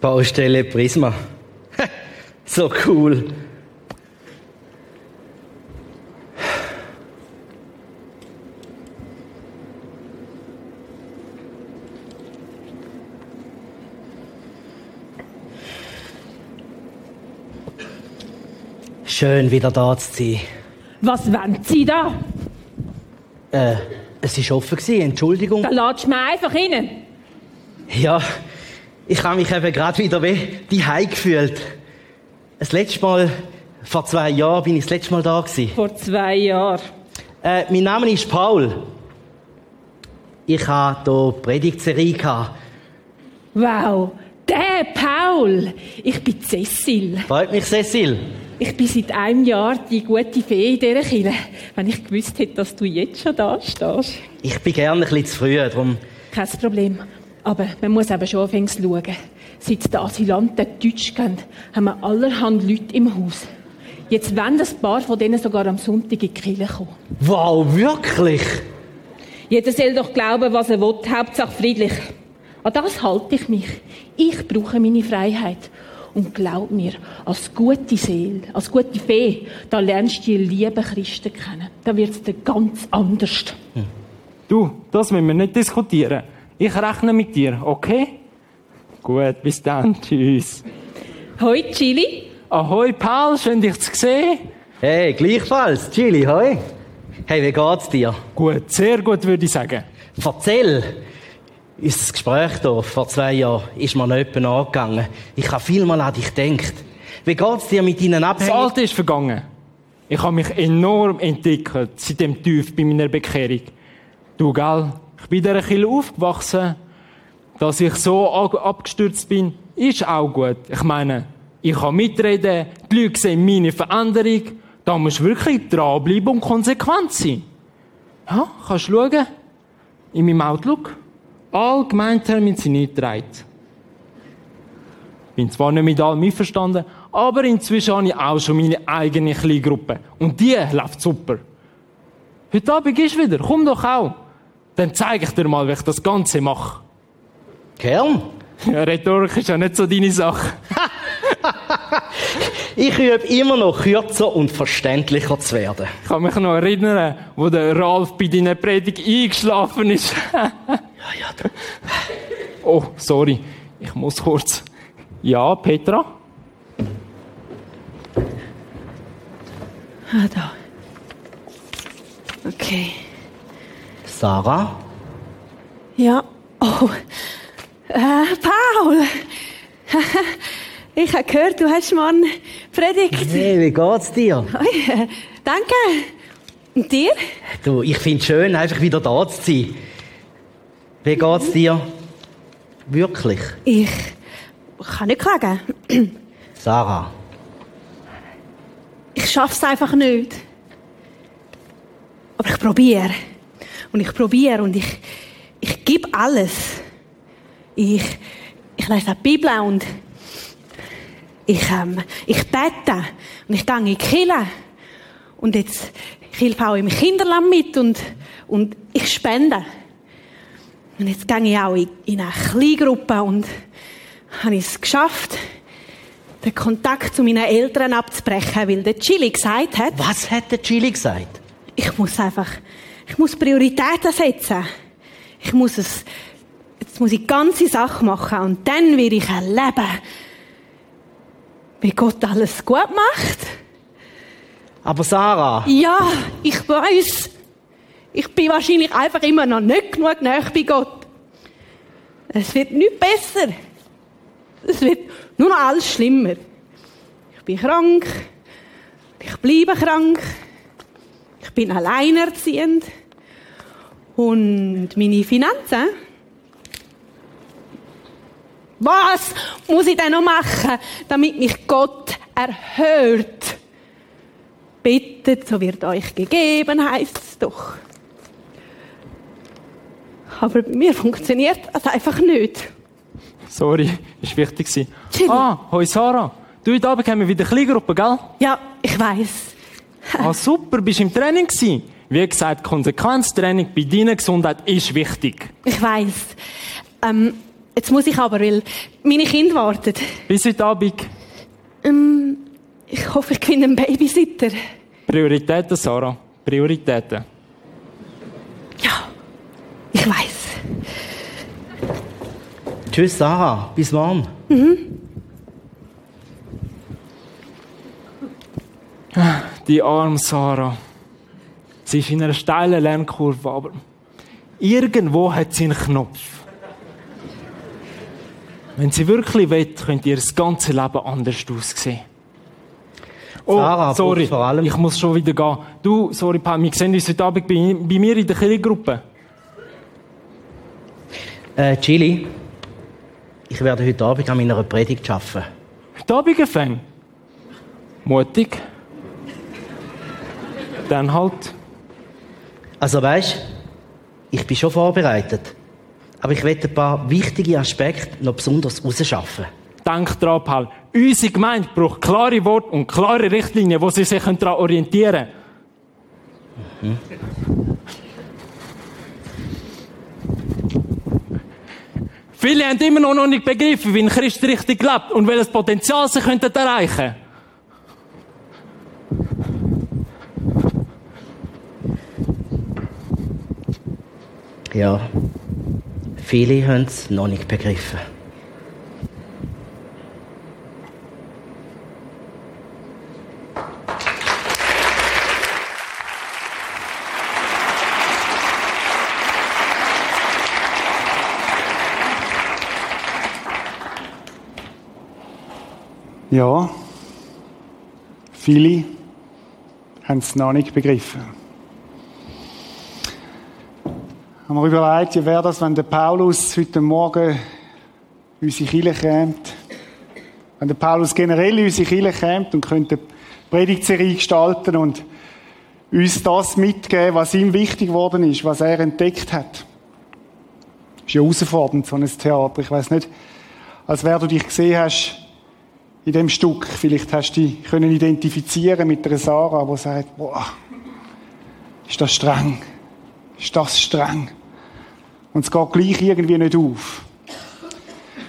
Baustelle Prisma. so cool. Schön, wieder da zu sein. Was wollen Sie da? Äh, es war offen, gewesen, Entschuldigung. Da latscht mir einfach rein. Ja, ich habe mich eben gerade wieder wie die gefühlt. Das letzte Mal, vor zwei Jahren, bin ich das letzte Mal da gewesen. Vor zwei Jahren. Äh, mein Name ist Paul. Ich hatte hier Predigtserie. Wow, der Paul. Ich bin Cecil. Freut mich, Cecil. Ich bin seit einem Jahr die gute Fee in dieser Kirche. Wenn ich gewusst hätte, dass du jetzt schon da stehst. Ich bin gerne ein bisschen zu früh, darum... Kein Problem. Aber man muss eben schon anfangs schauen. Seit die Asylanten Deutsch gehen, haben wir allerhand Leute im Haus. Jetzt wollen ein paar von denen sogar am Sonntag in die Kirche kommen. Wow, wirklich? Jeder soll doch glauben, was er will, Hauptsache friedlich. An das halte ich mich. Ich brauche meine Freiheit. Und glaub mir, als gute Seele, als gute Fee, da lernst du die lieben Christen kennen. Da wird es dir ganz anders. Hm. Du, das müssen wir nicht diskutieren. Ich rechne mit dir, okay? Gut, bis dann. Tschüss. Hoi, Chili. Ahoi, Paul, schön dich zu sehen. Hey, gleichfalls. Chili, hoi. Hey, wie geht's dir? Gut, sehr gut, würde ich sagen. Erzähl. Unser Gespräch hier vor zwei Jahren ist mir noch jemand angegangen. Ich habe viel mal an dich gedacht. Wie geht's dir mit deinen Abhängigen? Das Alte ist vergangen. Ich habe mich enorm entwickelt seit dem Tief bei meiner Bekehrung. Du, gell? Ich bin in dieser Kirche aufgewachsen. Dass ich so abgestürzt bin, ist auch gut. Ich meine, ich kann mitreden, die Leute sehen meine Veränderung. Da musst du wirklich dranbleiben und konsequent sein. Ja, kannst du schauen? In meinem Outlook. Alle Gemeindetermine sind nicht getragen. Bin zwar nicht mit allem einverstanden, aber inzwischen habe ich auch schon meine eigene Kleingruppe. Und die läuft super. Heute Abend du wieder. Komm doch auch. Dann zeige ich dir mal, wie ich das Ganze mache. Kern? Ja, Rhetorik ist ja nicht so deine Sache. ich übe immer noch kürzer und verständlicher zu werden. Ich kann mich noch erinnern, wo der Ralf bei deiner Predigt eingeschlafen ist. ja, ja. Du. Oh, sorry. Ich muss kurz. Ja, Petra? Ah, da. Okay. Sarah? Ja. Oh. Äh, Paul! ich habe gehört, du hast morgen Predigt. Hey, wie geht's dir? Ja. Danke. Und dir? Du, ich finde es schön, einfach wieder da zu sein. Wie geht's dir? Wirklich? Ich kann nicht klagen. Sarah? Ich schaff's einfach nicht. Aber ich probiere. Und ich probiere und ich, ich gebe alles. Ich, ich lese die Bibel und ich, ähm, ich bete und ich gehe in die Kirche. Und jetzt, ich helfe auch im Kinderland mit und, und ich spende. Und jetzt gehe ich auch in, in eine Kleingruppe und habe es geschafft, den Kontakt zu meinen Eltern abzubrechen, weil der Chili gesagt hat. Was hat der Chili gesagt? Ich muss einfach ich muss Prioritäten setzen. Ich muss es, jetzt muss ich ganze Sachen machen und dann werde ich erleben, wie Gott alles gut macht. Aber Sarah. Ja, ich weiß. Ich bin wahrscheinlich einfach immer noch nicht genug nah bei Gott. Es wird nicht besser. Es wird nur noch alles schlimmer. Ich bin krank. Ich bleibe krank. Ich bin alleinerziehend. Und meine Finanzen? Was muss ich denn noch machen, damit mich Gott erhört? Bittet, so wird euch gegeben, heißt es doch. Aber bei mir funktioniert das einfach nicht. Sorry, ist wichtig Chili. Ah, hoi Sarah. Du, heute Abend haben wir wieder eine Kleingruppe, gell? Ja, ich weiß. Ah, super, bist du im Training gewesen? Wie gesagt, Konsequenztraining bei deiner Gesundheit ist wichtig. Ich weiß. Ähm, jetzt muss ich aber, weil meine Kinder warten. Bis heute Abend. Ähm, ich hoffe, ich finde einen Babysitter. Prioritäten, Sarah. Prioritäten. Ja, ich weiß. Tschüss, Sarah. Bis morgen. Die arme Sarah. Sie ist in einer steilen Lernkurve, aber irgendwo hat sie einen Knopf. Wenn sie wirklich will, könnte ihr das ganze Leben anders aussehen. Oh, Sarah sorry, vor allem- ich muss schon wieder gehen. Du, sorry, Paul, wir sehen uns heute Abend bei, bei mir in der Kirchengruppe. Äh, Chili, ich werde heute Abend an meiner Predigt arbeiten. Heute Abend gefängt. Mutig. Dann halt. Also weißt, ich bin schon vorbereitet. Aber ich werde ein paar wichtige Aspekte noch besonders rausschaffen. Denk dran, Paul. Unsere Gemeinde braucht klare Worte und klare Richtlinien, wo sie sich daran orientieren können. Viele haben immer noch nicht begriffen, wie ein Christ richtig lebt und welches Potenzial sie könnten erreichen Ja, viele haben es noch nicht begriffen. Ja, viele haben es noch nicht begriffen. Haben wir überlegt, wie wäre das, wenn der Paulus heute Morgen unsere Kirche kommt? Wenn der Paulus generell unsere Kirche kommt und könnte Predigtserie gestalten und uns das mitgeben, was ihm wichtig geworden ist, was er entdeckt hat. Ist ja herausfordernd, so ein Theater. Ich weiß nicht, als wer du dich gesehen hast, in dem Stück. Vielleicht hast du dich können identifizieren mit der Sarah, die sagt, boah, ist das streng? Ist das streng? Und es geht gleich irgendwie nicht auf.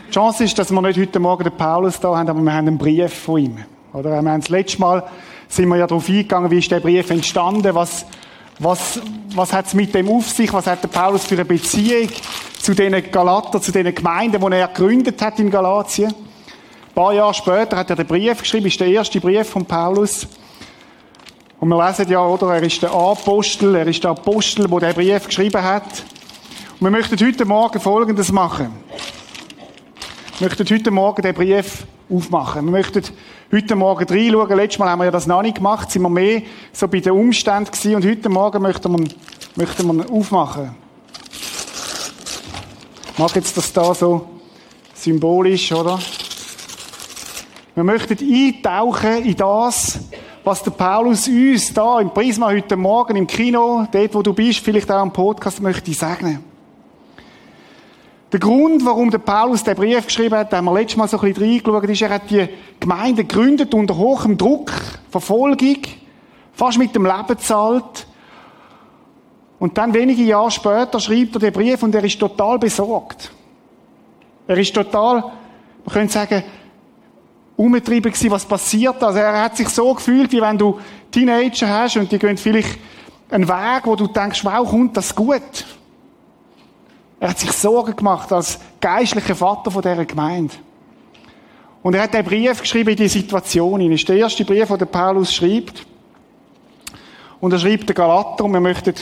Die Chance ist, dass wir nicht heute Morgen den Paulus da haben, aber wir haben einen Brief von ihm. Oder? Wir haben das letzte Mal sind wir ja darauf eingegangen, wie ist der Brief entstanden, was, was, was hat es mit dem auf sich, was hat der Paulus für eine Beziehung zu den Galater, zu den Gemeinden, die er gegründet hat in Galatien. Ein paar Jahre später hat er den Brief geschrieben, ist der erste Brief von Paulus. Und wir lesen ja, oder, er ist der Apostel, er ist der Apostel, der den Brief geschrieben hat. Wir möchten heute Morgen Folgendes machen. Wir möchten heute Morgen den Brief aufmachen. Wir möchten heute Morgen reinschauen. Letztes Mal haben wir ja das noch nicht gemacht, sind wir mehr so bei den Umständen gewesen. Und heute Morgen möchten wir, möchten wir aufmachen. Ich mag jetzt das da so symbolisch, oder? Wir möchten eintauchen in das, was der Paulus uns da im Prisma heute Morgen im Kino, dort wo du bist, vielleicht auch im Podcast, möchte sagen. Der Grund, warum der Paulus den Brief geschrieben hat, haben wir letztes Mal so ein bisschen reingeschaut, ist, er hat die Gemeinde gegründet unter hohem Druck, Verfolgung, fast mit dem Leben zahlt. Und dann wenige Jahre später schreibt er den Brief und er ist total besorgt. Er ist total, man könnte sagen, umgetrieben gewesen, was passiert. Also er hat sich so gefühlt, wie wenn du Teenager hast und die gehen vielleicht einen Weg, wo du denkst, wow, kommt das gut? Er hat sich Sorgen gemacht als geistlicher Vater von dieser Gemeinde. Und er hat den Brief geschrieben in die Situation. Das ist der erste Brief, den Paulus schreibt. Und er schreibt den Galater und wir möchten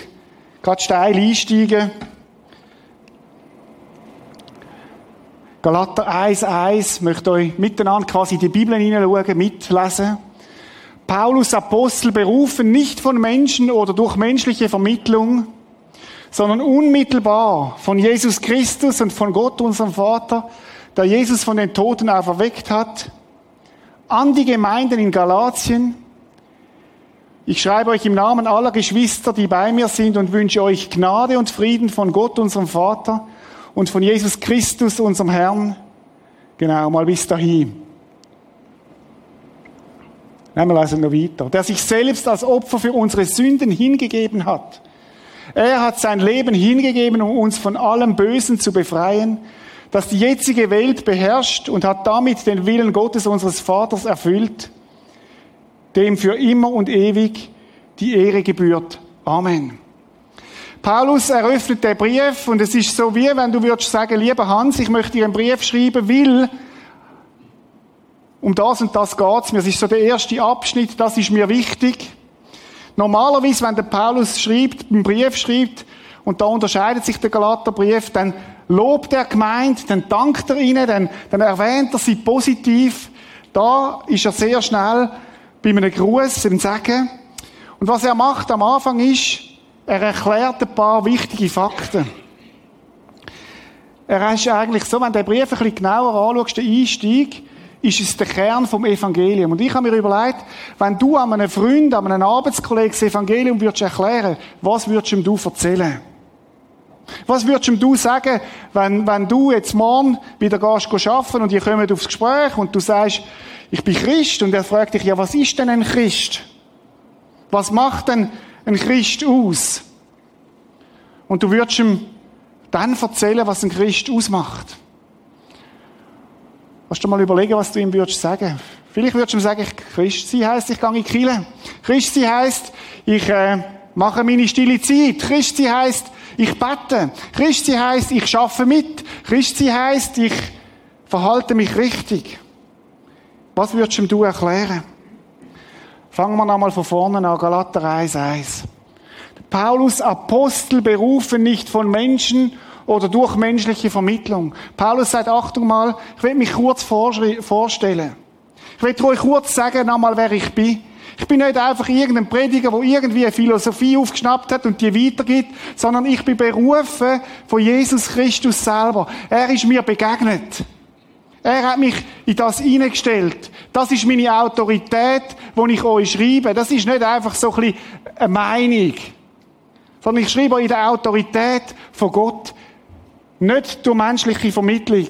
gerade steil einsteigen. Galater 1,1 möchte euch miteinander quasi in die Bibel hineinschauen, mitlesen. Paulus Apostel berufen nicht von Menschen oder durch menschliche Vermittlung, sondern unmittelbar von Jesus Christus und von Gott, unserem Vater, der Jesus von den Toten auferweckt hat, an die Gemeinden in Galatien. Ich schreibe euch im Namen aller Geschwister, die bei mir sind und wünsche euch Gnade und Frieden von Gott, unserem Vater und von Jesus Christus, unserem Herrn. Genau, mal bis dahin. Nehmen wir lesen noch weiter. Der sich selbst als Opfer für unsere Sünden hingegeben hat. Er hat sein Leben hingegeben, um uns von allem Bösen zu befreien, das die jetzige Welt beherrscht und hat damit den Willen Gottes unseres Vaters erfüllt, dem für immer und ewig die Ehre gebührt. Amen. Paulus eröffnet den Brief und es ist so wie, wenn du würdest sagen, lieber Hans, ich möchte dir einen Brief schreiben, will um das und das geht's mir. Das ist so der erste Abschnitt, das ist mir wichtig. Normalerweise, wenn der Paulus schreibt, einen Brief schreibt, und da unterscheidet sich der Galaterbrief, dann lobt er gemeint, dann dankt er ihnen, dann, dann erwähnt er sie positiv. Da ist er sehr schnell bei einem Gruß, einem Sagen. Und was er macht am Anfang ist, er erklärt ein paar wichtige Fakten. Er ist eigentlich so, wenn du den Brief ein bisschen genauer anschaust, der Einstieg, ist es der Kern vom Evangelium. Und ich habe mir überlegt, wenn du an einem Freund, an einem Arbeitskollegen das Evangelium würdest erklären, was würdest du ihm erzählen? Was würdest du sagen, wenn, wenn du jetzt morgen wieder gehst arbeiten und ihr kommt aufs Gespräch und du sagst, ich bin Christ und er fragt dich, ja, was ist denn ein Christ? Was macht denn ein Christ aus? Und du würdest ihm dann erzählen, was ein Christ ausmacht. Kannst du mal überlegen, was du ihm würdest sagen? Vielleicht würdest du ihm sagen, Christ sein heisst, ich gehe in die Kirche. Christ heisst, ich äh, mache meine stille Zeit. Christ sein heisst, ich bete. Christ sein heisst, ich schaffe mit. Christ sein heisst, ich verhalte mich richtig. Was würdest du ihm erklären? Fangen wir nochmal von vorne an, Galater 1,1. Paulus Apostel berufen nicht von Menschen oder durch menschliche Vermittlung. Paulus sagt, Achtung mal, ich will mich kurz vorstellen. Ich will euch kurz sagen, nochmal, wer ich bin. Ich bin nicht einfach irgendein Prediger, der irgendwie eine Philosophie aufgeschnappt hat und die weitergibt, sondern ich bin berufen von Jesus Christus selber. Er ist mir begegnet. Er hat mich in das hineingestellt. Das ist meine Autorität, die ich euch schreibe. Das ist nicht einfach so ein bisschen eine Meinung. Sondern ich schreibe in der Autorität von Gott. Nicht durch menschliche Vermittlung,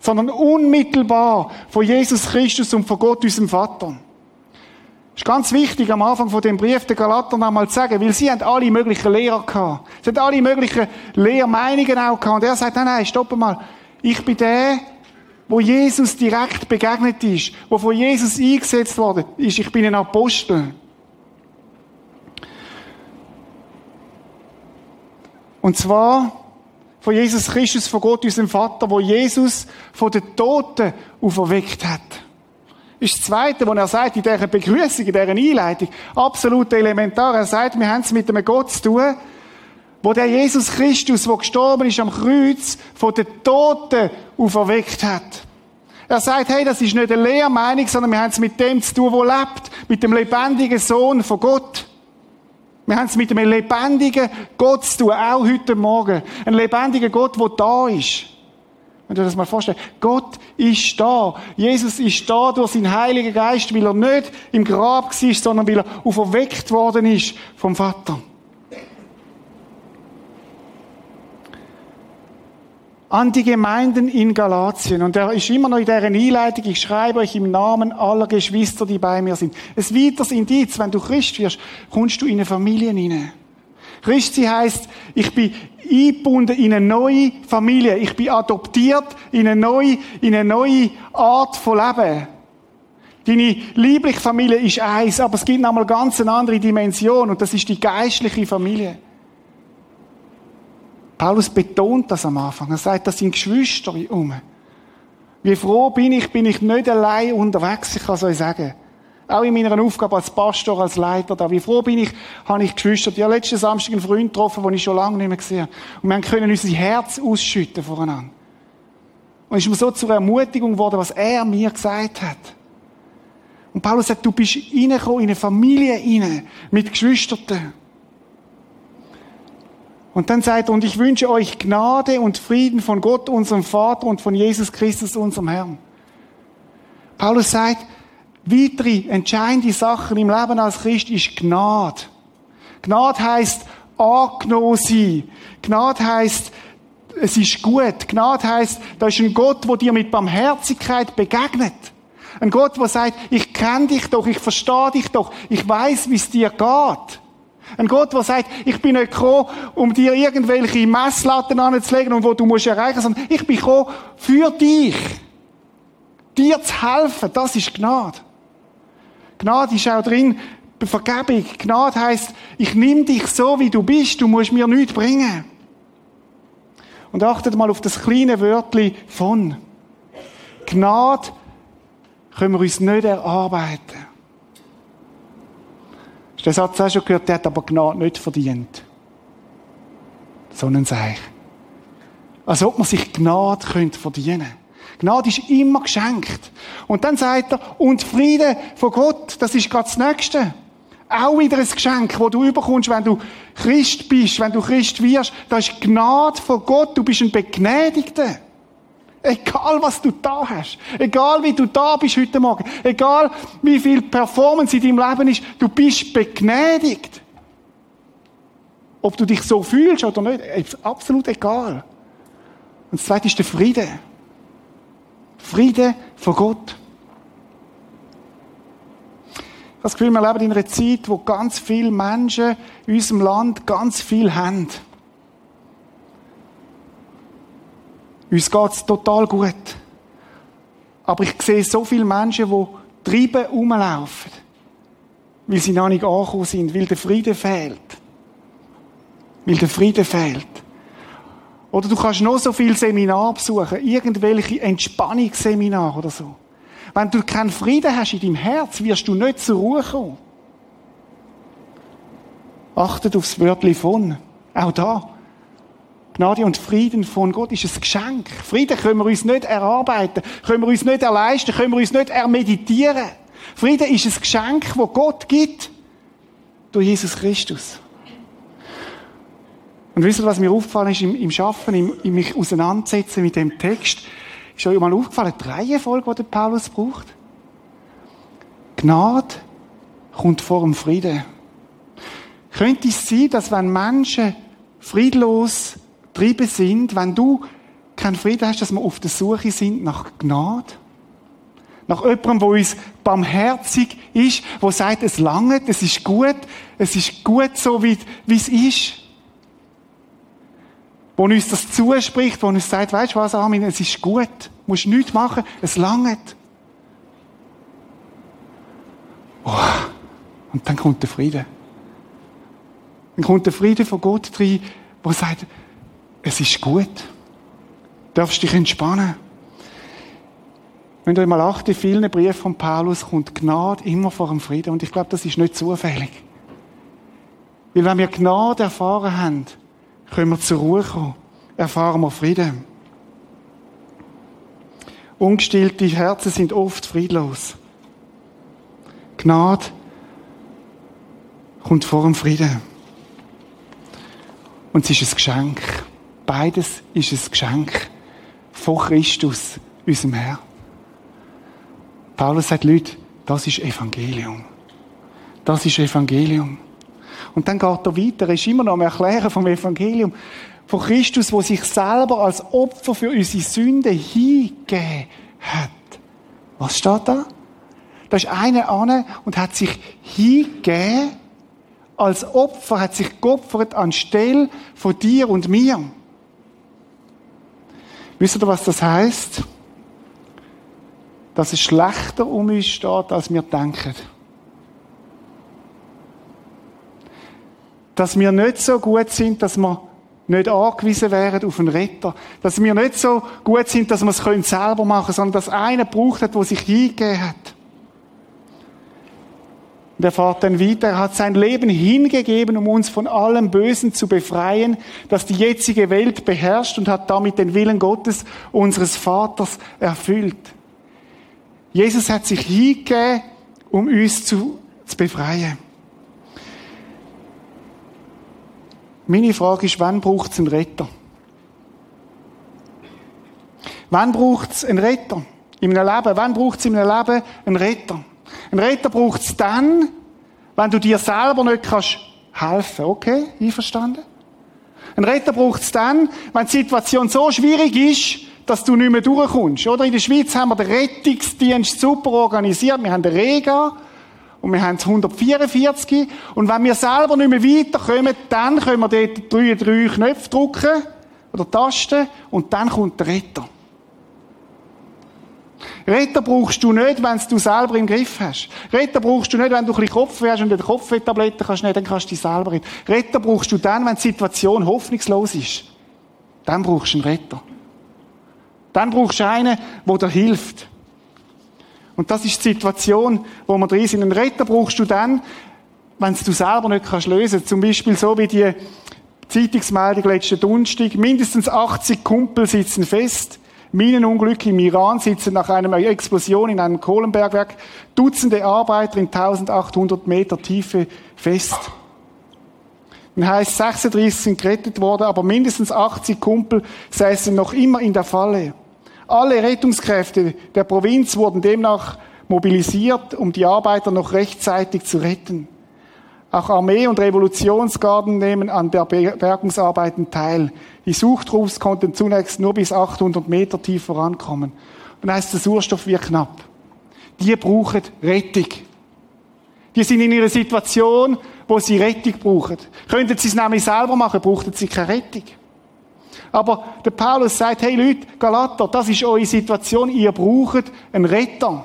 sondern unmittelbar von Jesus Christus und von Gott, unserem Vater. Ist ganz wichtig, am Anfang von dem Brief der Galater einmal zu sagen, weil sie haben alle möglichen Lehrer gehabt. Sie haben alle möglichen Lehrmeinungen auch gehabt. Und er sagt, nein, nein, stopp mal. Ich bin der, wo Jesus direkt begegnet ist, wo von Jesus eingesetzt worden ist. Ich bin ein Apostel. Und zwar von Jesus Christus, von Gott, unserem Vater, wo Jesus von den Toten auferweckt hat. Das ist das Zweite, was er sagt in dieser Begrüßung, in dieser Einleitung. Absolut elementar. Er sagt, wir haben es mit einem Gott zu tun, wo der Jesus Christus, der gestorben ist am Kreuz, von den Toten auferweckt hat. Er sagt, hey, das ist nicht eine Lehrmeinung, sondern wir haben es mit dem zu tun, der lebt, mit dem lebendigen Sohn von Gott. Wir haben es mit einem lebendigen Gott zu tun, auch heute Morgen. Ein lebendiger Gott, der da ist. Wenn du das mal vorstellst. Gott ist da. Jesus ist da durch seinen Heiligen Geist, weil er nicht im Grab war, sondern weil er auferweckt worden ist vom Vater. An die Gemeinden in Galatien. Und er ist immer noch in dieser Einleitung, ich schreibe euch im Namen aller Geschwister, die bei mir sind. Ein weiteres Indiz, wenn du Christ wirst, kommst du in eine Familie hinein. Christi heißt, ich bin eingebunden in eine neue Familie. Ich bin adoptiert in eine neue, in eine neue Art von Leben. Deine liebliche Familie ist eins, aber es gibt nochmal ganz eine andere Dimension und das ist die geistliche Familie. Paulus betont das am Anfang. Er sagt, das sind Geschwister um. Wie froh bin ich, bin ich nicht allein unterwegs, ich kann es euch sagen. Auch in meiner Aufgabe als Pastor, als Leiter da. Wie froh bin ich, habe ich Geschwister. Ich habe letzten Samstag einen Freund getroffen, den ich schon lange nicht mehr gesehen habe. Und wir können unser Herz ausschütten voreinander. Und es ist mir so zur Ermutigung geworden, was er mir gesagt hat. Und Paulus sagt, du bist reingekommen in eine Familie rein, mit Geschwistern. Und dann sagt er, und ich wünsche euch Gnade und Frieden von Gott, unserem Vater und von Jesus Christus, unserem Herrn. Paulus sagt, weitere entscheidende Sachen im Leben als Christ ist Gnade. Gnade heißt angenommen. Gnade heißt, es ist gut. Gnade heißt, da ist ein Gott, der dir mit Barmherzigkeit begegnet. Ein Gott, der sagt, ich kenne dich doch, ich verstehe dich doch, ich weiß, wie es dir geht. Ein Gott, der sagt, ich bin nicht gekommen, um dir irgendwelche Messlatten anzulegen und wo du musst erreichen, sondern ich bin gekommen, für dich. Dir zu helfen, das ist Gnade. Gnade ist auch drin, Vergebung. Gnade heisst, ich nehme dich so, wie du bist, du musst mir nichts bringen. Und achtet mal auf das kleine Wörtchen von. Gnade können wir uns nicht erarbeiten. Hast du den Satz auch schon gehört? Der hat aber Gnade nicht verdient. Sondern Seich. Als ob man sich Gnade könnte verdienen Gnade ist immer geschenkt. Und dann sagt er, und Friede von Gott, das ist gerade das Nächste. Auch wieder ein Geschenk, das du überkommst, wenn du Christ bist, wenn du Christ wirst. Das ist Gnade von Gott. Du bist ein Begnädigter. Egal, was du da hast. Egal, wie du da bist heute Morgen. Egal, wie viel Performance in deinem Leben ist. Du bist begnädigt. Ob du dich so fühlst oder nicht, ist absolut egal. Und das zweite ist der Friede. Friede von Gott. Ich habe das Gefühl, wir leben in einer Zeit, wo ganz viele Menschen in unserem Land ganz viel haben. Uns geht es total gut. Aber ich sehe so viele Menschen, die treiben rumlaufen, weil sie noch nicht angekommen sind, weil der Friede fehlt. Weil der Friede fehlt. Oder du kannst noch so viel Seminar besuchen, irgendwelche Entspannungsseminare oder so. Wenn du keinen Frieden hast in deinem Herz, wirst du nicht zur Ruhe kommen. Achtet aufs Wörtchen von. Auch da. Gnade und Frieden von Gott ist ein Geschenk. Frieden können wir uns nicht erarbeiten, können wir uns nicht erleisten, können wir uns nicht ermeditieren. Frieden ist ein Geschenk, wo Gott gibt durch Jesus Christus. Und wisst ihr, was mir aufgefallen ist im, im Schaffen, im, im mich auseinandersetzen mit dem Text? Ist euch mal aufgefallen, die Reihenfolge, die Paulus braucht? Gnade kommt vor dem Frieden. Könnte es sein, dass wenn Menschen friedlos getrieben sind, wenn du keinen Frieden hast, dass wir auf der Suche sind nach Gnade? Nach jemandem, der uns barmherzig ist, der sagt, es langt, es ist gut, es ist gut so, wie, wie es ist wo uns das zuspricht, wo uns sagt, weißt du was, Armin, es ist gut, du musst nichts machen, es langt. Oh. Und dann kommt der Friede. Dann kommt der Friede von Gott rein, der sagt, es ist gut. Du darfst dich entspannen. Wenn du einmal achte, in vielen Briefen von Paulus kommt Gnade immer vor dem Frieden. Und ich glaube, das ist nicht zufällig. Weil wenn wir Gnade erfahren haben, können wir zur Ruhe kommen, erfahren wir Frieden. Ungestillte Herzen sind oft friedlos. Gnade kommt vor dem Frieden. Und es ist ein Geschenk. Beides ist ein Geschenk von Christus, unserem Herr. Paulus sagt, Leute, das ist Evangelium. Das ist Evangelium. Und dann geht er weiter, er ist immer noch am Erklären vom Evangelium von Christus, wo sich selber als Opfer für unsere Sünde hingegeben hat. Was steht da? Da ist einer an und hat sich hingegeben als Opfer, hat sich geopfert anstelle von dir und mir. Wisst ihr, was das heißt? Dass es schlechter um uns steht, als wir denken. dass wir nicht so gut sind, dass wir nicht angewiesen wären auf einen Retter. Dass wir nicht so gut sind, dass wir es selber machen können, sondern dass einer braucht hat, der sich hingegeben hat. Und er fährt dann er hat sein Leben hingegeben, um uns von allem Bösen zu befreien, das die jetzige Welt beherrscht und hat damit den Willen Gottes, unseres Vaters, erfüllt. Jesus hat sich hingegeben, um uns zu, zu befreien. Meine Frage ist, wann braucht es einen Retter? Wann braucht es einen Retter? In einem Leben. Wann braucht es in einem Leben einen Retter? Einen Retter braucht es dann, wenn du dir selber nicht kannst helfen. Okay? Einverstanden? Einen Retter braucht es dann, wenn die Situation so schwierig ist, dass du nicht mehr durchkommst. Oder? In der Schweiz haben wir den Rettungsdienst super organisiert. Wir haben den Rega. Und wir haben es 144. Und wenn wir selber nicht mehr weiterkommen, dann können wir dort drei, drei Knöpfe drücken. Oder Tasten. Und dann kommt der Retter. Retter brauchst du nicht, wenn du selber im Griff hast. Retter brauchst du nicht, wenn du ein bisschen Kopfweh hast und eine Kopfwehtablette kannst nehmen, dann kannst du dich selber retten. Retter brauchst du dann, wenn die Situation hoffnungslos ist. Dann brauchst du einen Retter. Dann brauchst du einen, der dir hilft. Und das ist die Situation, wo wir drin sind. Einen Retter brauchst du dann, wenn du selber nicht kannst lösen. Zum Beispiel so wie die Zeitungsmeldung letzten Donnerstag. Mindestens 80 Kumpel sitzen fest. Minenunglück im Iran sitzen nach einer Explosion in einem Kohlenbergwerk Dutzende Arbeiter in 1800 Meter Tiefe fest. Dann heißt 36 sind gerettet worden, aber mindestens 80 Kumpel säßen noch immer in der Falle. Alle Rettungskräfte der Provinz wurden demnach mobilisiert, um die Arbeiter noch rechtzeitig zu retten. Auch Armee und Revolutionsgarden nehmen an Bergungsarbeiten teil. Die Suchtrupps konnten zunächst nur bis 800 Meter tief vorankommen. Dann heißt der Sauerstoff wird knapp. Die brauchen Rettung. Die sind in einer Situation, wo sie Rettung brauchen. Könnten sie es nämlich selber machen, brauchten sie keine Rettung. Aber der Paulus sagt, hey Leute, Galater, das ist eure Situation, ihr braucht einen Retter.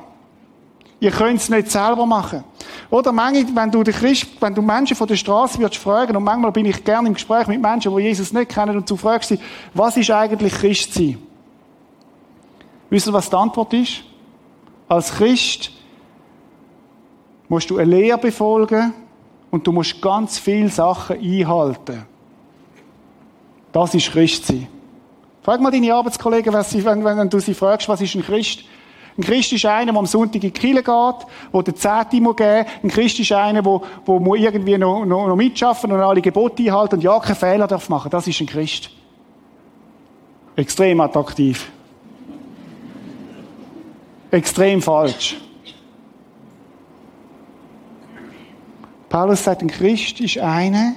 Ihr könnt es nicht selber machen. Oder manchmal, wenn du, Christ, wenn du Menschen von der Straße würdest fragen, und manchmal bin ich gerne im Gespräch mit Menschen, die Jesus nicht kennen, und du fragst sie, was ist eigentlich Christ sein? Wisst ihr, was die Antwort ist? Als Christ musst du eine Lehre befolgen und du musst ganz viele Sachen einhalten. Das ist Christ sein. Frag mal deine Arbeitskollegen, wenn, wenn du sie fragst, was ist ein Christ? Ein Christ ist einer, der am Sonntag in die Kirche geht, der den Zehnte muss Ein Christ ist einer, der, der irgendwie noch, noch, noch mitschaffen und alle Gebote einhalten und ja, keine Fehler darf machen. Das ist ein Christ. Extrem attraktiv. Extrem falsch. Paulus sagt, ein Christ ist einer,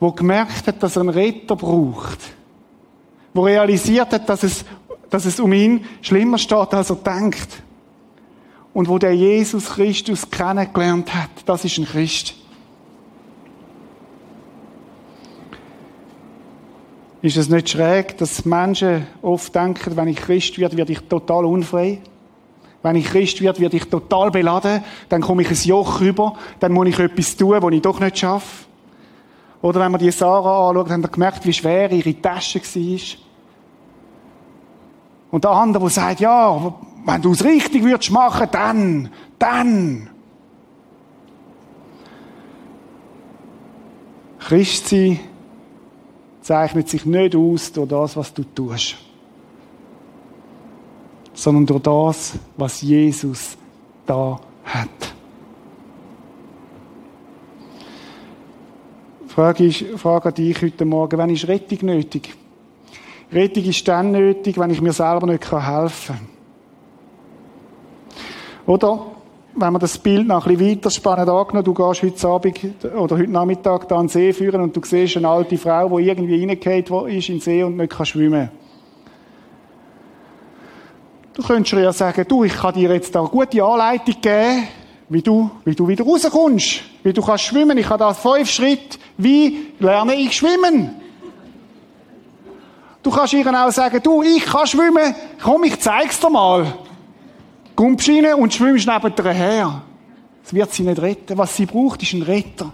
der gemerkt hat, dass er einen Retter braucht. Der realisiert hat, dass es dass es um ihn schlimmer steht, als er denkt. Und wo der Jesus Christus kennengelernt hat, das ist ein Christ. Ist es nicht schräg, dass Menschen oft denken, wenn ich Christ werde, werde ich total unfrei? Wenn ich Christ werde, werde ich total beladen, dann komme ich ein Joch rüber, dann muss ich etwas tun, was ich doch nicht schaffe. Oder wenn man die Sarah anschaut, haben wir gemerkt, wie schwer ihre Tasche war. Und der andere, der sagt, ja, wenn du es richtig würdest machen, dann, dann. Christsein zeichnet sich nicht aus durch das, was du tust, sondern durch das, was Jesus da hat. Frage, ist, Frage an dich heute Morgen, wann ist Rettung nötig? Rettung ist dann nötig, wenn ich mir selber nicht helfen kann. Oder, wenn wir das Bild noch ein bisschen weiter spannen, angenommen, du gehst heute Abend oder heute Nachmittag da an den See führen und du siehst eine alte Frau, die irgendwie reingeht ist in den See und nicht kann schwimmen Du könntest ihr ja sagen, du, ich kann dir jetzt da eine gute Anleitung geben, wie du, wie du wieder rauskommst, wie du kannst schwimmen. Ich habe da fünf Schritte, wie lerne ich schwimmen. Du kannst ihr auch sagen, du, ich kann schwimmen, komm, ich zeig's dir mal. Kommst rein und schwimmst neben dir her. Das wird sie nicht retten. Was sie braucht, ist ein Retter.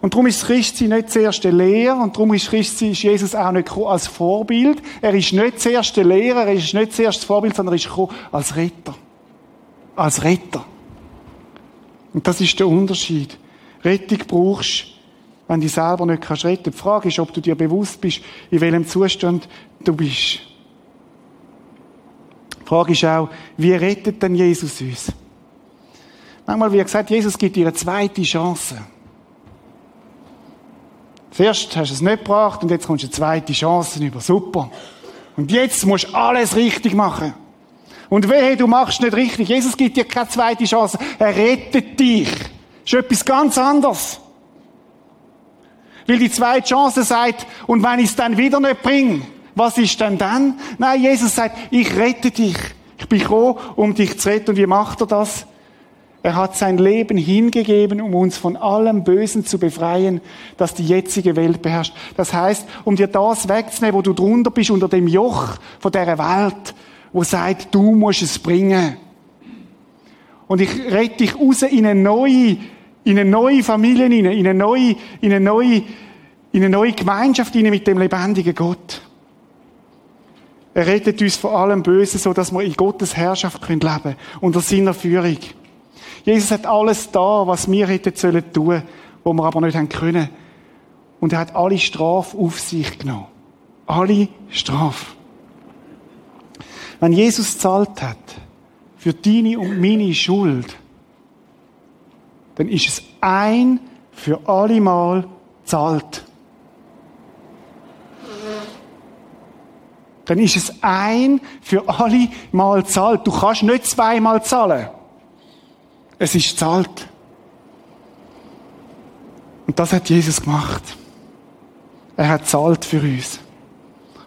Und darum ist Christsein nicht zuerst der Lehrer und darum ist Christsein, ist Jesus auch nicht als Vorbild. Er ist nicht zuerst der Lehrer, er ist nicht das Vorbild, sondern er ist als Retter. Als Retter. Und das ist der Unterschied. Rettung brauchst wenn du selber nicht kannst retten. Die Frage ist, ob du dir bewusst bist, in welchem Zustand du bist. Die Frage ist auch, wie rettet denn Jesus uns? Manchmal wird gesagt, Jesus gibt dir eine zweite Chance. Zuerst hast du es nicht gebracht und jetzt kommst du eine zweite Chance über. Super. Und jetzt musst du alles richtig machen. Und wehe, du machst nicht richtig. Jesus gibt dir keine zweite Chance. Er rettet dich. Das ist etwas ganz anderes. Weil die zweite Chance sagt, und wenn ich es dann wieder nicht bringe, was ist denn dann? Nein, Jesus sagt, ich rette dich. Ich bin froh, um dich zu retten. Und wie macht er das? Er hat sein Leben hingegeben, um uns von allem Bösen zu befreien, das die jetzige Welt beherrscht. Das heißt, um dir das wegzunehmen, wo du drunter bist, unter dem Joch von der Welt, wo sagt, du musst es bringen. Und ich rette dich raus in eine neue, in eine neue Familie in eine neue, in eine neue, in eine neue Gemeinschaft mit dem lebendigen Gott. Er rettet uns vor allem Bösen, so dass wir in Gottes Herrschaft leben können, unter seiner Führung. Jesus hat alles da, was wir hätten sollen tun, wo wir aber nicht haben können. Und er hat alle Strafe auf sich genommen. Alle Strafe. Wenn Jesus zahlt hat für deine und meine Schuld, dann ist es ein für alle Mal zahlt. Dann ist es ein für alle Mal zahlt. Du kannst nicht zweimal zahlen. Es ist zahlt. Und das hat Jesus gemacht. Er hat zahlt für uns.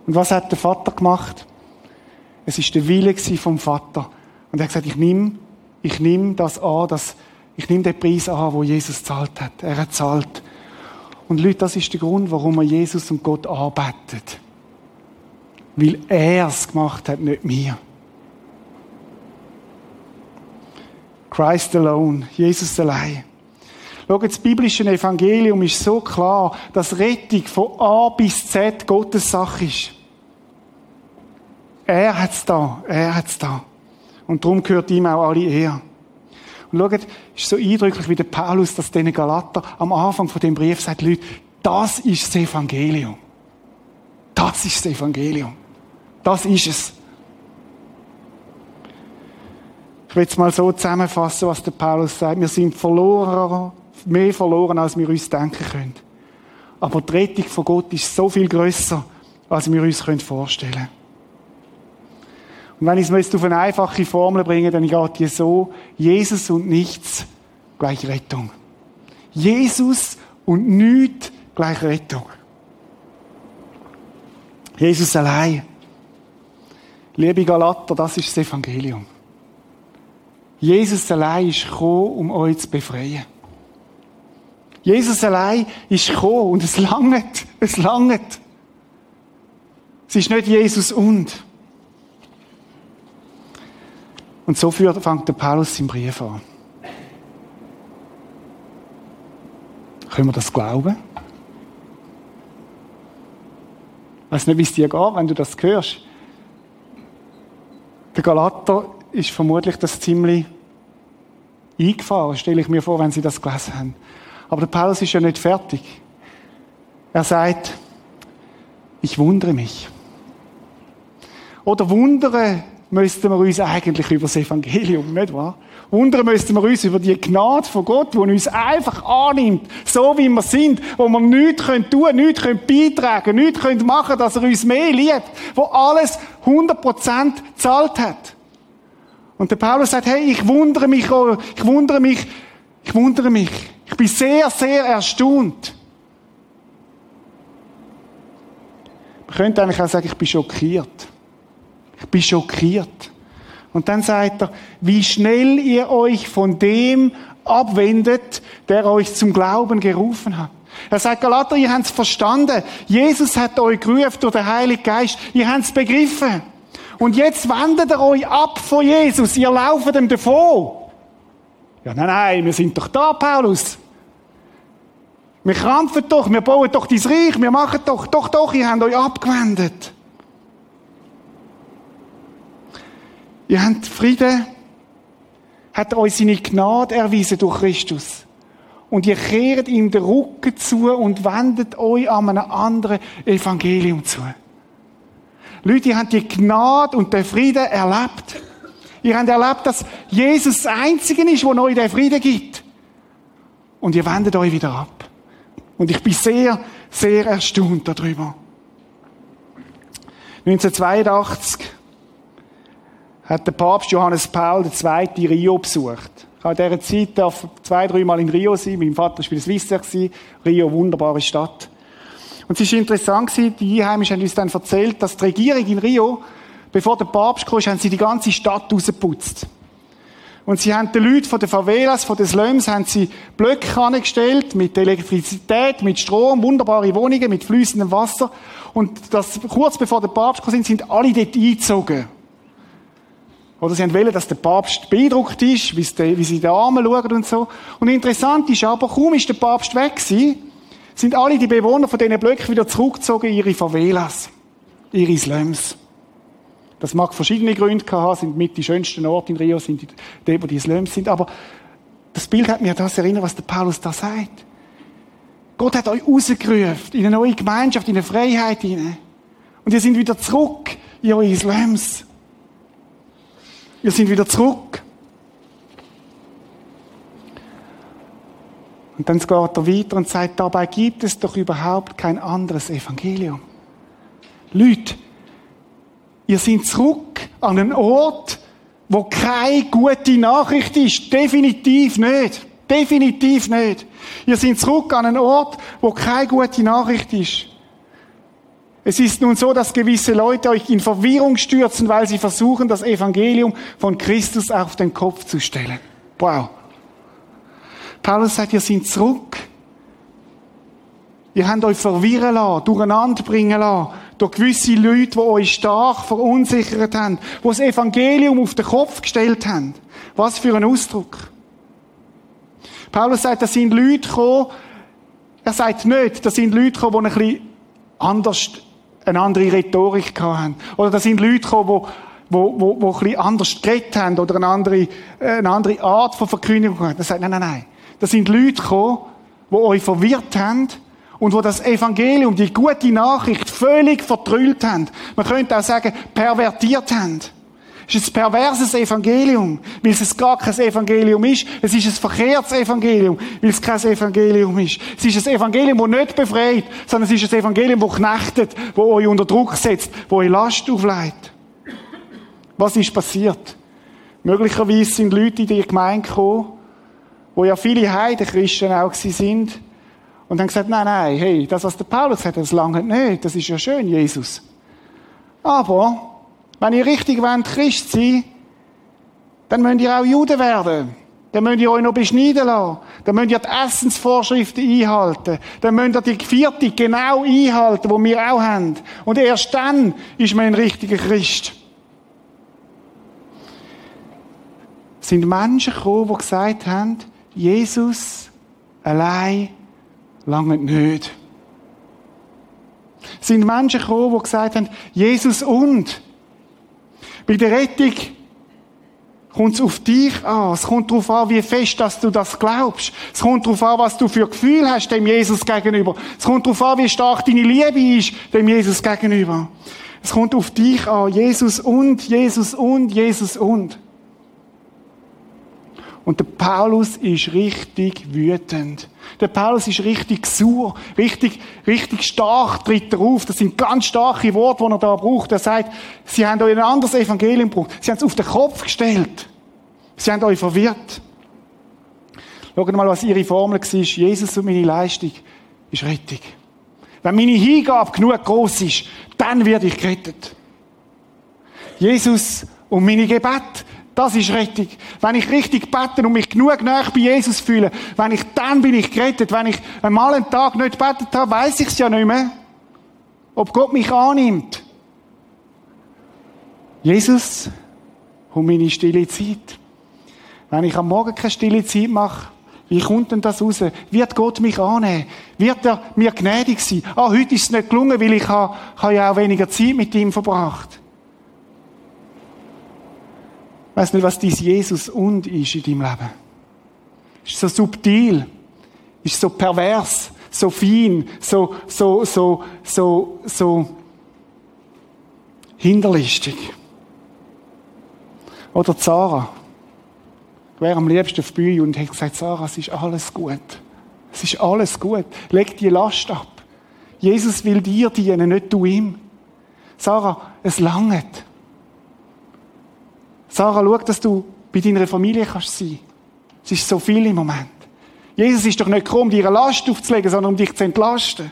Und was hat der Vater gemacht? Es ist der Wille vom Vater. Und er hat gesagt, ich nehme, ich nehme das an, das, ich nehme den Preis an, wo Jesus zahlt hat. Er hat zahlt. Und Leute, das ist der Grund, warum man Jesus und Gott arbeitet. Weil er es gemacht hat, nicht mir. Christ alone, Jesus allein. Schau, das biblische Evangelium ist so klar, dass Rettung von A bis Z Gottes Sache ist. Er hat's da, er hat's da. Und darum gehört ihm auch alle Ehre. Und schaut, ist so eindrücklich, wie der Paulus das den Galater am Anfang von dem Brief sagt, Leute, das ist das Evangelium. Das ist das Evangelium. Das ist es. Ich will es mal so zusammenfassen, was der Paulus sagt. Wir sind verloren, mehr verloren, als wir uns denken können. Aber die Rettung von Gott ist so viel größer, als wir uns vorstellen können. Und wenn ich es jetzt auf eine einfache Formel bringe, dann geht die so, Jesus und nichts gleich Rettung. Jesus und nichts gleich Rettung. Jesus allein Liebe Galater, das ist das Evangelium. Jesus allein ist gekommen, um euch zu befreien. Jesus allein ist gekommen und es langt, es langt. Es ist nicht Jesus und. Und so fängt der Paulus seinen Brief an. Können wir das glauben? Ich weiß nicht, wie es dir geht, wenn du das hörst. Der Galater ist vermutlich das ziemlich eingefahren, stelle ich mir vor, wenn sie das gelesen haben. Aber der Paulus ist ja nicht fertig. Er sagt, ich wundere mich. Oder wundere müssten wir uns eigentlich über das Evangelium, nicht wahr? Wundern müssten wir uns über die Gnade von Gott, die uns einfach annimmt, so wie wir sind, wo wir nichts tun können, nichts können beitragen, nichts können machen, dass er uns mehr liebt, wo alles 100% zahlt hat. Und der Paulus sagt, hey, ich wundere mich, oh, ich wundere mich, ich wundere mich. Ich bin sehr, sehr erstaunt. Man könnte eigentlich auch sagen, ich bin schockiert. Ich bin schockiert. Und dann sagt er, wie schnell ihr euch von dem abwendet, der euch zum Glauben gerufen hat. Er sagt, Galater, ihr habt es verstanden. Jesus hat euch gerufen durch den Heiligen Geist. Ihr habt es begriffen. Und jetzt wendet ihr euch ab von Jesus. Ihr lauft ihm davon. Ja, nein, nein, wir sind doch da, Paulus. Wir krampfen doch, wir bauen doch dein Reich, wir machen doch, doch, doch, ihr habt euch abgewendet. Ihr habt Frieden, hat euch seine Gnade erwiesen durch Christus. Und ihr kehrt ihm den Rücken zu und wendet euch an einem anderen Evangelium zu. Leute, ihr habt die Gnade und den Frieden erlebt. Ihr habt erlebt, dass Jesus das Einzige ist, der euch den Frieden gibt. Und ihr wendet euch wieder ab. Und ich bin sehr, sehr erstaunt darüber. 1982 hat der Papst Johannes Paul II. Rio besucht. Ich habe in dieser Zeit darf zwei, dreimal in Rio sein. Mein Vater war bei der Swissair. Rio, wunderbare Stadt. Und es war interessant, die Einheimischen haben uns dann erzählt, dass die Regierung in Rio, bevor der Papst kam, haben sie die ganze Stadt rausgeputzt. Und sie haben den Leuten von den Favelas, von den Slums, haben sie Blöcke angestellt, mit Elektrizität, mit Strom, wunderbare Wohnungen, mit fließendem Wasser. Und das, kurz bevor der Papst kam, sind alle dort eingezogen. Oder sie wollen, dass der Papst beeindruckt ist, wie sie, sie den Armen schauen und so. Und interessant ist aber, kaum ist der Papst weg gewesen, sind alle die Bewohner von diesen Blöcken wieder zurückgezogen in ihre Favelas, ihre Slums. Das mag verschiedene Gründe haben, sind mit die schönsten Orte in Rio, sind die, wo die Slums sind. Aber das Bild hat mir das erinnert, was der Paulus da sagt. Gott hat euch rausgerufen, in eine neue Gemeinschaft, in eine Freiheit hinein. Und ihr seid wieder zurück in eure Slums. Wir sind wieder zurück. Und dann geht er weiter und sagt, dabei gibt es doch überhaupt kein anderes Evangelium. Leute, ihr seid zurück an einen Ort, wo keine gute Nachricht ist. Definitiv nicht. Definitiv nicht. Ihr seid zurück an einen Ort, wo keine gute Nachricht ist. Es ist nun so, dass gewisse Leute euch in Verwirrung stürzen, weil sie versuchen, das Evangelium von Christus auf den Kopf zu stellen. Wow. Paulus sagt, ihr seid zurück. Ihr habt euch verwirren lassen, durcheinander bringen lassen, durch gewisse Leute, die euch stark verunsichert haben, die das Evangelium auf den Kopf gestellt haben. Was für ein Ausdruck. Paulus sagt, da sind Leute gekommen, er sagt nicht, da sind Leute gekommen, die ein bisschen anders eine andere Rhetorik haben. Oder da sind Leute gekommen, die wo, wo, wo ein bisschen anders geredet haben oder eine andere, eine andere Art von Verkündigung haben. Das sagt, nein, nein, nein. Da sind Leute gekommen, die euch verwirrt haben und wo das Evangelium, die gute Nachricht völlig vertrüllt haben. Man könnte auch sagen, pervertiert haben. Es ist ein perverses Evangelium, weil es gar kein Evangelium ist. Es ist ein verkehrtes Evangelium, weil es kein Evangelium ist. Es ist ein Evangelium, das nicht befreit, sondern es ist ein Evangelium, das knechtet, das euch unter Druck setzt, das euch Last aufleitet. Was ist passiert? Möglicherweise sind Leute in die Gemeinde gekommen, wo ja viele Heidenchristen auch sind, und haben gesagt, nein, nein, hey, das, was der Paulus sagt, das lange nicht, das ist ja schön, Jesus. Aber, wenn ihr richtig wollt, Christ sein dann müsst ihr auch Juden werden. Dann müsst ihr euch noch beschneiden lassen. Dann müsst ihr die Essensvorschriften einhalten. Dann müsst ihr die vierte genau einhalten, die wir auch haben. Und erst dann ist man ein richtiger Christ. Es sind Menschen gekommen, die gesagt haben, Jesus allein lange nicht. Es sind Menschen gekommen, die gesagt haben, Jesus und bei der Rettung kommt es auf dich an. Es kommt darauf an, wie fest dass du das glaubst. Es kommt darauf an, was du für Gefühl hast dem Jesus gegenüber. Es kommt darauf an, wie stark deine Liebe ist dem Jesus gegenüber. Es kommt auf dich an. Jesus und, Jesus und, Jesus und. Und der Paulus ist richtig wütend. Der Paulus ist richtig sauer, richtig, richtig stark tritt er auf. Das sind ganz starke Worte, die er da braucht. Er sagt, sie haben euch ein anderes Evangelium gebraucht. Sie haben es auf den Kopf gestellt. Sie haben euch verwirrt. Schaut mal, was ihre Formel war. Jesus und meine Leistung ist Rettung. Wenn meine Hingabe genug groß ist, dann werde ich gerettet. Jesus und meine Gebet das ist Rettung. Wenn ich richtig bete und mich genug nach bei Jesus fühle, wenn ich, dann bin ich gerettet. Wenn ich einmal einen Tag nicht betet habe, weiß ich es ja nicht mehr. Ob Gott mich annimmt. Jesus und meine stille Zeit. Wenn ich am Morgen keine stille Zeit mache, wie kommt denn das raus? Wird Gott mich annehmen? Wird er mir gnädig sein? Ah, heute ist es nicht gelungen, weil ich habe, habe ja auch weniger Zeit mit ihm verbracht. Ich weiss nicht, was dies Jesus und ist in deinem Leben. Ist so subtil, ist so pervers, so fein, so, so, so, so, so hinterlistig. Oder Zara. Ich wäre am liebsten auf die Bühne und hätte gesagt, Sarah, es ist alles gut. Es ist alles gut. Leg die Last ab. Jesus will dir dienen, nicht du ihm. Sarah, es langt. Sarah, schau, dass du bei deiner Familie kannst sein. Es ist so viel im Moment. Jesus ist doch nicht gekommen, um dir eine Last aufzulegen, sondern um dich zu entlasten.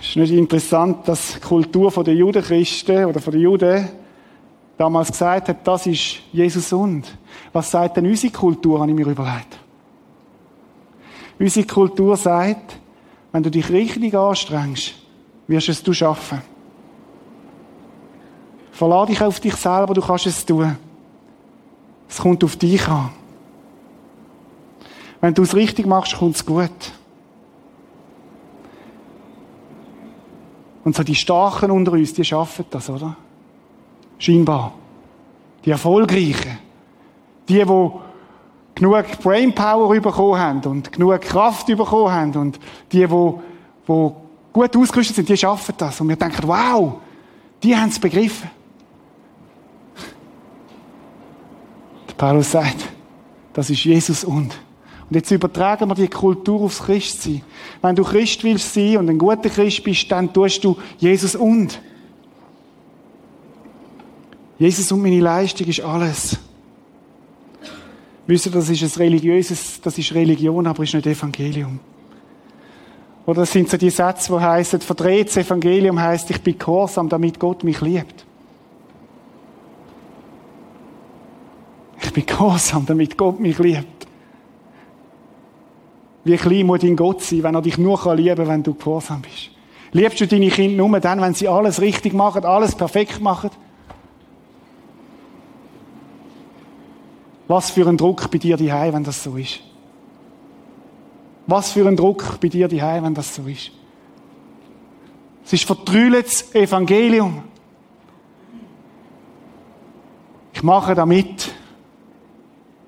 Es ist nicht interessant, dass die Kultur der Judenchristen oder der Juden damals gesagt hat, das ist Jesus und. Was sagt denn unsere Kultur, habe ich mir überlegt. Unsere Kultur sagt, wenn du dich richtig anstrengst, wirst es du schaffen. Verlade dich auf dich selber, du kannst es tun. Es kommt auf dich an. Wenn du es richtig machst, kommt es gut. Und so die Starken unter uns, die schaffen das, oder? Scheinbar. Die Erfolgreichen. Die, die genug Brainpower bekommen haben und genug Kraft bekommen haben und die, die, die gut ausgerüstet sind, die schaffen das. Und wir denken, wow, die haben es begriffen. Paulus sagt, das ist Jesus und. Und jetzt übertragen wir die Kultur aufs Christsein. Wenn du Christ willst sein und ein guter Christ bist, dann tust du Jesus und. Jesus und meine Leistung ist alles. Wisst ihr, das ist ein religiöses, das ist Religion, aber ist nicht Evangelium. Oder das sind so die Sätze, die heißen, verdrehtes Evangelium heißt, ich bin gehorsam, damit Gott mich liebt. Ich bin gehorsam, damit Gott mich liebt. Wie klein muss dein Gott sein, wenn er dich nur lieben kann, wenn du gehorsam bist? Liebst du deine Kinder nur dann, wenn sie alles richtig machen, alles perfekt machen? Was für ein Druck bei dir die wenn das so ist? Was für ein Druck bei dir die wenn das so ist? Es ist vertrülltes Evangelium. Ich mache damit.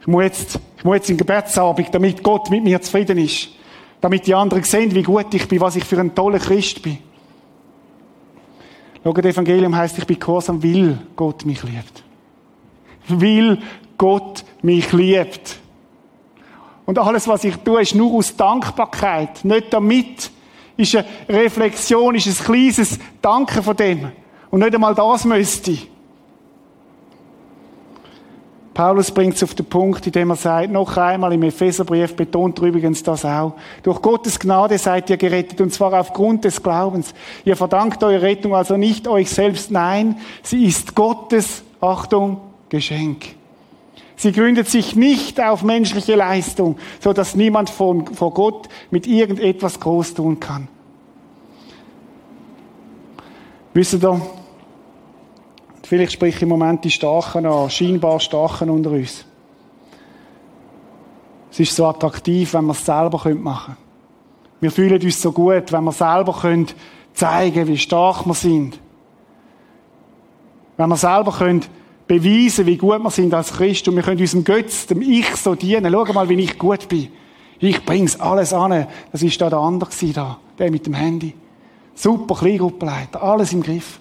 Ich muss jetzt ich muss jetzt in Gebetsabend, damit Gott mit mir zufrieden ist. Damit die anderen sehen, wie gut ich bin, was ich für ein toller Christ bin. Schau, das Evangelium heißt, ich bin gehorsam, weil Gott mich liebt. Weil Gott mich liebt. Und alles, was ich tue, ist nur aus Dankbarkeit. Nicht damit. Ist eine Reflexion, ist ein kleines Danke von dem. Und nicht einmal das müsste ich. Paulus bringt es auf den Punkt, indem er sagt, noch einmal im Epheserbrief betont er übrigens das auch. Durch Gottes Gnade seid ihr gerettet, und zwar aufgrund des Glaubens. Ihr verdankt eure Rettung also nicht euch selbst, nein, sie ist Gottes, Achtung, Geschenk. Sie gründet sich nicht auf menschliche Leistung, so dass niemand vor, vor Gott mit irgendetwas groß tun kann. Wisst ihr, Vielleicht spreche ich im Moment die Starken an, scheinbar Starken unter uns. Es ist so attraktiv, wenn wir es selber machen können. Wir fühlen uns so gut, wenn wir selber können zeigen wie stark wir sind. Wenn wir selber können beweisen, wie gut wir sind als Christ und wir können unserem Götz, dem Ich so dienen. Schau mal, wie ich gut bin. Ich bring's alles an. Das ist da der andere da, der mit dem Handy. Super Kleingruppenleiter, alles im Griff.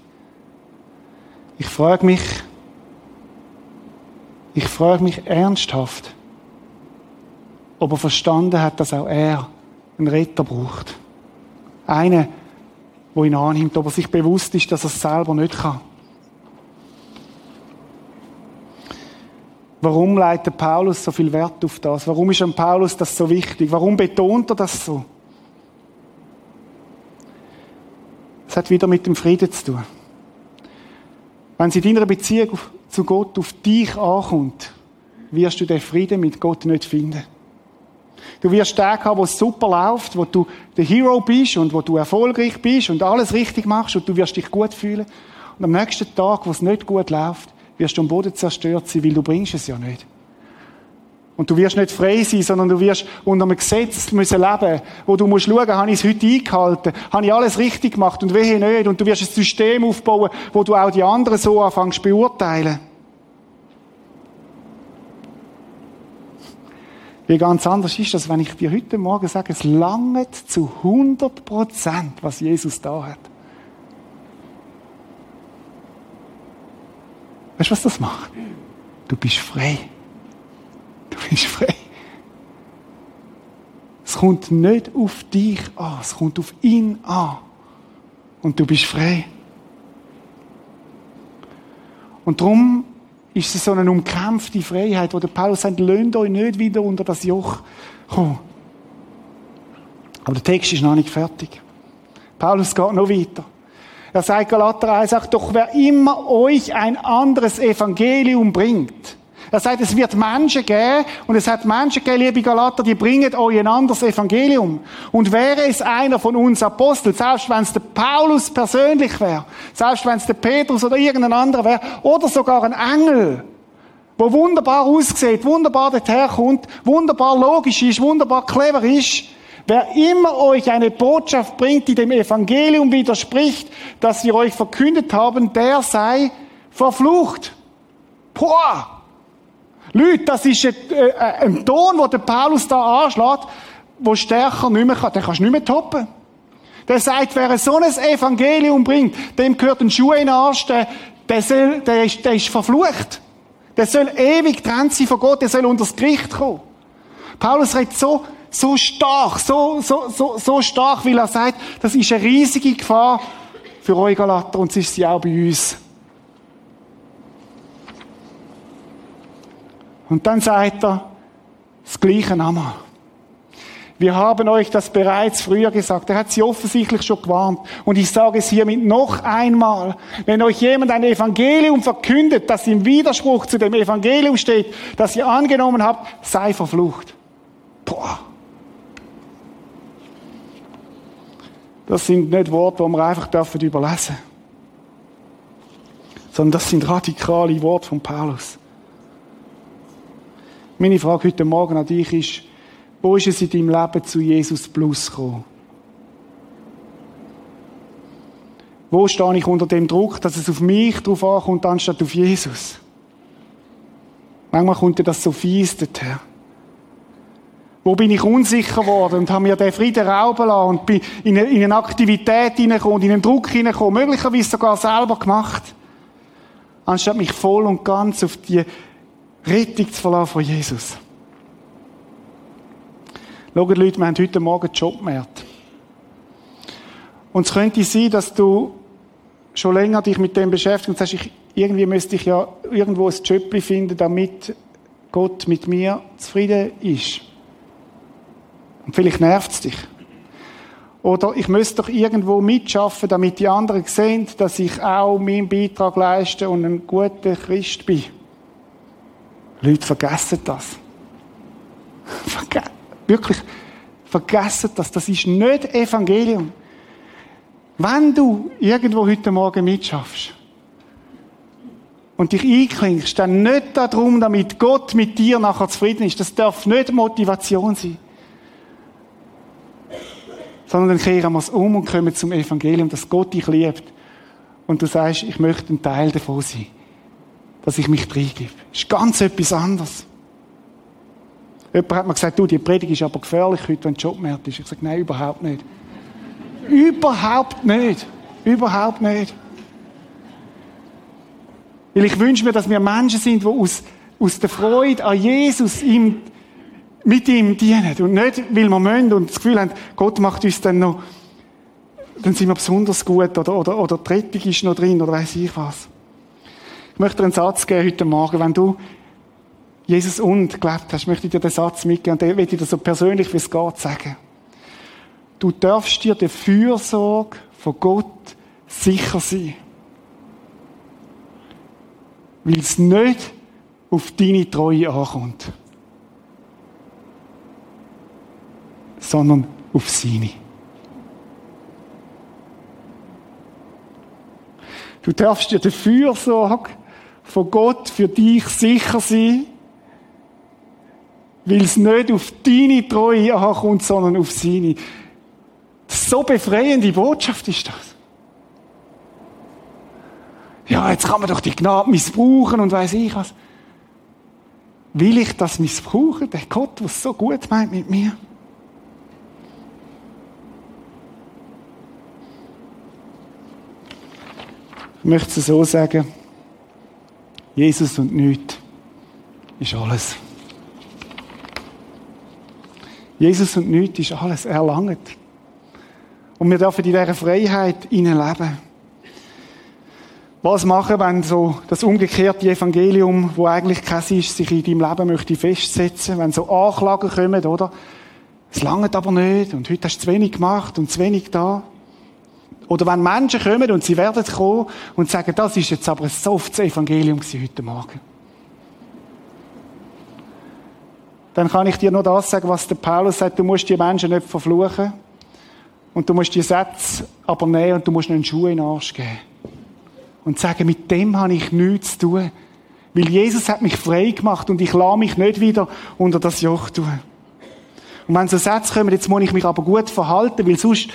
Ich frage mich, ich frage mich ernsthaft, ob er verstanden hat, dass auch er einen Retter braucht. Einen, der ihn annimmt, ob er sich bewusst ist, dass er es selber nicht kann. Warum leitet Paulus so viel Wert auf das? Warum ist an Paulus das so wichtig? Warum betont er das so? Es hat wieder mit dem Frieden zu tun. Wenn es in deiner Beziehung zu Gott auf dich ankommt, wirst du den Frieden mit Gott nicht finden. Du wirst Tage haben, wo es super läuft, wo du der Hero bist und wo du erfolgreich bist und alles richtig machst und du wirst dich gut fühlen. Und am nächsten Tag, wo es nicht gut läuft, wirst du am Boden zerstört sein, weil du bringst es ja nicht. Und du wirst nicht frei sein, sondern du wirst unter einem Gesetz müssen leben, wo du musst schauen, habe ich es heute eingehalten, habe ich alles richtig gemacht und wehe nicht. Und du wirst ein System aufbauen, wo du auch die anderen so anfängst zu beurteilen. Wie ganz anders ist das, wenn ich dir heute Morgen sage, es langt zu 100 Prozent, was Jesus da hat. Weißt du, was das macht? Du bist frei. Bist frei. Es kommt nicht auf dich an, es kommt auf ihn an. Und du bist frei. Und darum ist es so eine umkämpfte Freiheit, wo der Paulus sagt, löhnt euch nicht wieder unter das Joch kommen. Aber der Text ist noch nicht fertig. Paulus geht noch weiter. Er sagt Galater 1, sagt doch, wer immer euch ein anderes Evangelium bringt, Er sagt, es wird Menschen geben, und es hat Menschen gegeben, liebe Galater, die bringen euch ein anderes Evangelium. Und wäre es einer von uns Aposteln, selbst wenn es der Paulus persönlich wäre, selbst wenn es der Petrus oder irgendein anderer wäre, oder sogar ein Engel, wo wunderbar aussieht, wunderbar dorthin wunderbar logisch ist, wunderbar clever ist, Wer immer euch eine Botschaft bringt, die dem Evangelium widerspricht, das wir euch verkündet haben, der sei verflucht. Boah! Leute, das ist ein, äh, ein Ton, wo der Paulus da anschlägt, wo stärker nicht mehr kann. Den kannst du nicht mehr toppen. Der sagt, wer so ein Evangelium bringt, dem gehört ein Schuh in den Arsch, der, der, soll, der, ist, der ist verflucht. Der soll ewig trennt sein von Gott, der soll unter das Gericht kommen. Paulus redet so so stark, so, so, so, so stark, weil er sagt, das ist eine riesige Gefahr für euch Galater und es ist sie auch bei uns. Und dann sagt er das Gleiche nochmal. Wir haben euch das bereits früher gesagt. Er hat sie offensichtlich schon gewarnt. Und ich sage es hiermit noch einmal. Wenn euch jemand ein Evangelium verkündet, das im Widerspruch zu dem Evangelium steht, das ihr angenommen habt, sei verflucht. Boah. Das sind nicht Worte, die wir einfach dürfen überlesen sondern das sind radikale Worte von Paulus. Meine Frage heute Morgen an dich ist, wo ist es in deinem Leben zu Jesus Plus gekommen? Wo stehe ich unter dem Druck, dass es auf mich drauf ankommt, anstatt auf Jesus? Manchmal kommt dir das so fies dorthin. Wo bin ich unsicher geworden und habe mir den Frieden rauben lassen und bin in eine, in eine Aktivität hineingekommen und in einen Druck hineingekommen, möglicherweise sogar selber gemacht. Anstatt mich voll und ganz auf die Rettung zu verlassen von Jesus. Schaut Leute, wir haben heute Morgen Jobmarkt. Und es könnte sein, dass du schon länger dich mit dem beschäftigst und sagst, ich, irgendwie müsste ich ja irgendwo ein Job finden, damit Gott mit mir zufrieden ist. Und vielleicht nervt es dich. Oder ich müsste doch irgendwo mitschaffen, damit die anderen sehen, dass ich auch meinen Beitrag leiste und ein guter Christ bin. Leute vergessen das. Verge wirklich, vergessen das. Das ist nicht Evangelium. Wenn du irgendwo heute Morgen mitschaffst und dich einklingst, dann nicht darum, damit Gott mit dir nachher zufrieden ist. Das darf nicht Motivation sein sondern dann kehren wir es um und kommen zum Evangelium, dass Gott dich liebt. Und du sagst, ich möchte ein Teil davon sein. Dass ich mich reingebe. Das ist ganz etwas anderes. Jemand hat mir gesagt, du, die Predigt ist aber gefährlich heute, wenn Jobmarkt ist. Ich sage, nein, überhaupt nicht. überhaupt nicht. Überhaupt nicht. Weil ich wünsche mir, dass wir Menschen sind, die aus, aus der Freude an Jesus, ihm mit ihm dienen. Und nicht, weil wir müssen und das Gefühl haben, Gott macht uns dann noch, dann sind wir besonders gut oder, oder, oder die Rettung ist noch drin oder weiß ich was. Ich möchte dir einen Satz geben heute Morgen. Wenn du Jesus und gelebt hast, möchte ich dir den Satz mitgeben und den will ich dir so persönlich, wie es geht, sagen. Du darfst dir der Fürsorge von Gott sicher sein. Weil es nicht auf deine Treue ankommt. sondern auf seine. Du darfst dir der Fürsorge von Gott für dich sicher sein, weil es nicht auf deine Treue ankommt, sondern auf seine. So befreiende Botschaft ist das. Ja, jetzt kann man doch die Gnade missbrauchen und weiß ich was. Will ich das missbrauchen? Der Gott, was so gut meint mit mir? Ich möchte es so sagen. Jesus und nichts ist alles. Jesus und nichts ist alles. Er langt. Und wir dürfen in dieser Freiheit leben. Was machen, wenn so das umgekehrte Evangelium, wo eigentlich kein ist, sich in deinem Leben möchte festsetzen, wenn so Anklagen kommen, oder? Es langt aber nicht und heute hast du zu wenig gemacht und zu wenig da. Oder wenn Menschen kommen und sie werden kommen und sagen, das ist jetzt aber ein softes Evangelium heute Morgen. dann kann ich dir nur das sagen, was der Paulus sagt, du musst die Menschen nicht verfluchen. Und du musst die Sätze aber nehmen und du musst einen Schuh in den Arsch geben. Und sagen, mit dem habe ich nichts zu tun. Weil Jesus hat mich frei gemacht und ich lasse mich nicht wieder unter das Joch tun. Und wenn so Sätze kommen, jetzt muss ich mich aber gut verhalten, weil sonst,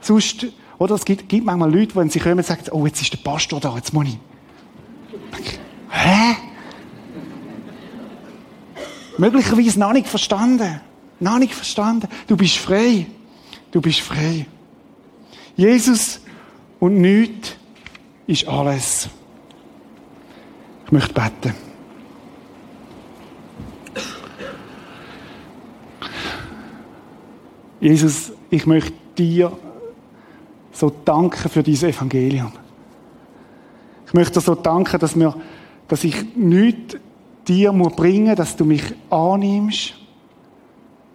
sonst, oder es gibt, gibt manchmal Leute, wenn sie kommen sagen, oh, jetzt ist der Pastor da, jetzt muss ich. Hä? Möglicherweise noch nicht verstanden. Noch nicht verstanden. Du bist frei. Du bist frei. Jesus und nichts ist alles. Ich möchte beten. Jesus, ich möchte dir so danken für dieses Evangelium. Ich möchte dir so danken, dass, mir, dass ich nichts dir muss bringen, dass du mich annimmst,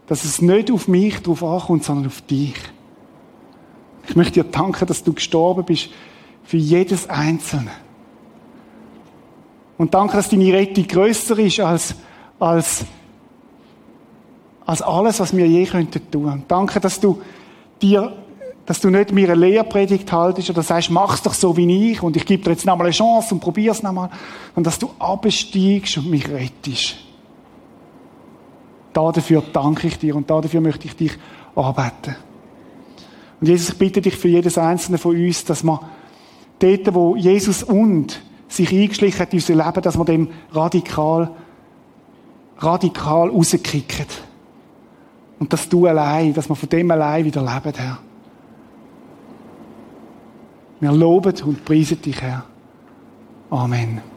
dass es nicht auf mich drauf ankommt, sondern auf dich. Ich möchte dir danken, dass du gestorben bist für jedes Einzelne. Und danke, dass deine Rettung grösser ist als, als, als alles, was wir je könnten tun. Danke, dass du dir dass du nicht mir eine Lehrpredigt haltest oder sagst, mach's doch so wie ich und ich gebe dir jetzt nochmal eine Chance und probier's nochmal. Und dass du absteigst und mich rettest. Dafür danke ich dir und dafür möchte ich dich arbeiten. Und Jesus, ich bitte dich für jedes einzelne von uns, dass man dort, wo Jesus und sich eingeschlichen hat in unser Leben, dass man dem radikal, radikal rauskicken. Und dass du allein, dass man von dem allein wieder lebt, Herr. Wir loben und preisen dich, Herr. Amen.